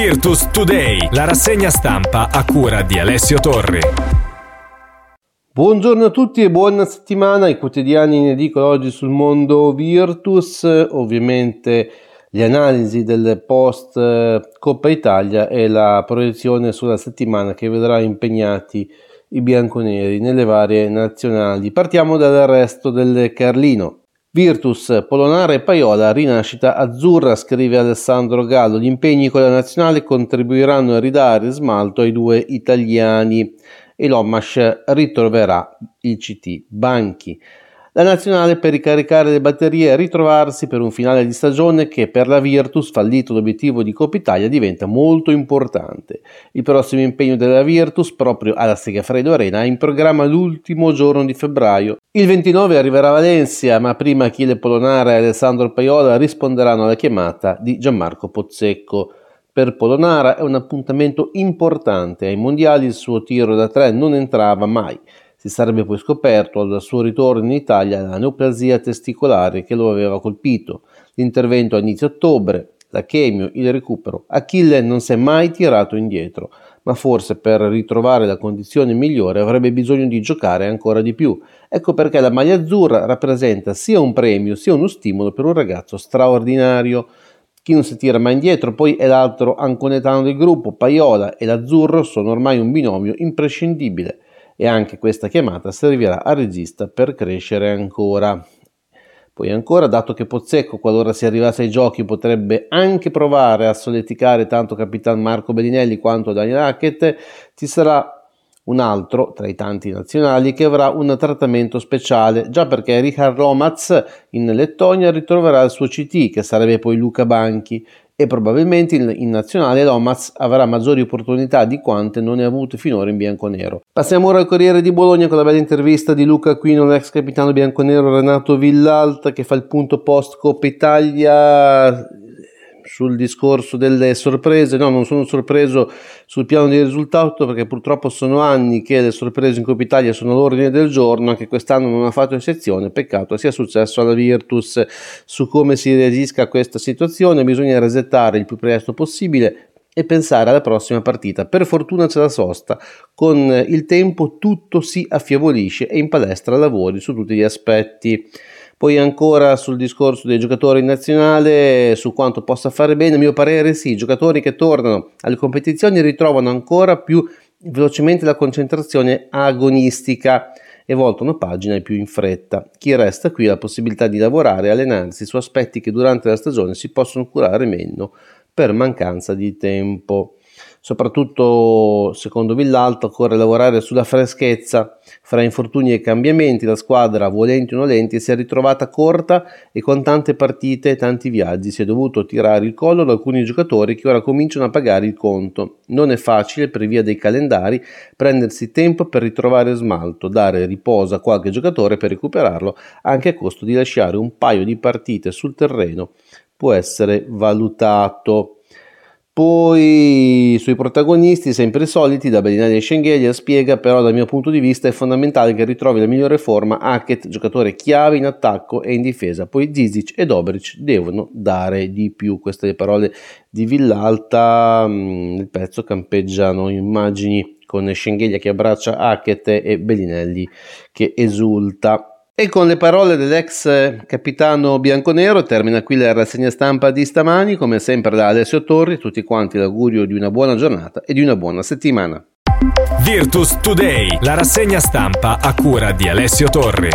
Virtus Today, la rassegna stampa a cura di Alessio Torri. Buongiorno a tutti e buona settimana. I quotidiani in edicola oggi sul mondo Virtus, ovviamente le analisi del post eh, Coppa Italia e la proiezione sulla settimana che vedrà impegnati i bianconeri nelle varie nazionali. Partiamo dall'arresto del Carlino. Virtus, Polonara e Paiola, rinascita azzurra, scrive Alessandro Gallo. Gli impegni con la nazionale contribuiranno a ridare smalto ai due italiani e l'Omash ritroverà il CT Banchi. La nazionale per ricaricare le batterie e ritrovarsi per un finale di stagione che per la Virtus, fallito l'obiettivo di Coppa Italia, diventa molto importante. Il prossimo impegno della Virtus, proprio alla Segafredo Arena, è in programma l'ultimo giorno di febbraio. Il 29 arriverà Valencia, ma prima Achille Polonara e Alessandro Paiola risponderanno alla chiamata di Gianmarco Pozzecco. Per Polonara è un appuntamento importante. Ai mondiali il suo tiro da tre non entrava mai. Si sarebbe poi scoperto al suo ritorno in Italia la neoplasia testicolare che lo aveva colpito. L'intervento a inizio ottobre, la chemio, il recupero. Achille non si è mai tirato indietro, ma forse per ritrovare la condizione migliore avrebbe bisogno di giocare ancora di più. Ecco perché la maglia azzurra rappresenta sia un premio sia uno stimolo per un ragazzo straordinario. Chi non si tira mai indietro poi è l'altro anconetano del gruppo, Paiola e l'Azzurro sono ormai un binomio imprescindibile e anche questa chiamata servirà al regista per crescere ancora. Poi ancora, dato che Pozzecco, qualora si arrivasse ai giochi, potrebbe anche provare a solleticare tanto Capitan Marco Bellinelli quanto Daniel Hackett, ci sarà un altro tra i tanti nazionali che avrà un trattamento speciale, già perché Richard Romaz in Lettonia ritroverà il suo CT, che sarebbe poi Luca Banchi, e probabilmente in, nazionale Lomas avrà maggiori opportunità di quante non ne ha avute finora in bianconero. Passiamo ora al Corriere di Bologna con la bella intervista di Luca Aquino, l'ex capitano bianconero Renato Villalta che fa il punto post Coppa Italia sul discorso delle sorprese, no, non sono sorpreso sul piano di risultato perché purtroppo sono anni che le sorprese in Coppa Italia sono all'ordine del giorno, anche quest'anno non ha fatto eccezione, peccato sia successo alla Virtus su come si reagisca a questa situazione, bisogna resettare il più presto possibile e pensare alla prossima partita. Per fortuna c'è la sosta, con il tempo tutto si affievolisce e in palestra lavori su tutti gli aspetti. Poi ancora sul discorso dei giocatori in nazionale, su quanto possa fare bene, a mio parere sì, i giocatori che tornano alle competizioni ritrovano ancora più velocemente la concentrazione agonistica e voltano pagina più in fretta. Chi resta qui ha la possibilità di lavorare e allenarsi su aspetti che durante la stagione si possono curare meno per mancanza di tempo. Soprattutto, secondo Villalto, occorre lavorare sulla freschezza. Fra infortuni e cambiamenti, la squadra, volenti o nolenti, si è ritrovata corta e con tante partite e tanti viaggi. Si è dovuto tirare il collo da alcuni giocatori che ora cominciano a pagare il conto. Non è facile, per via dei calendari, prendersi tempo per ritrovare smalto, dare riposo a qualche giocatore per recuperarlo, anche a costo di lasciare un paio di partite sul terreno. Può essere valutato. Poi sui protagonisti, sempre soliti, da Bellinelli e Schengelia, spiega però dal mio punto di vista è fondamentale che ritrovi la migliore forma Hackett, giocatore chiave in attacco e in difesa. Poi Zizic e Dobric devono dare di più. Queste le parole di Villalta. Mm, nel pezzo campeggiano immagini con Schengelia che abbraccia Hackett e Bellinelli che esulta. E con le parole dell'ex capitano bianconero termina qui la rassegna stampa di stamani, come sempre da Alessio Torri, tutti quanti l'augurio di una buona giornata e di una buona settimana. Virtus Today, la rassegna stampa a cura di Alessio Torri.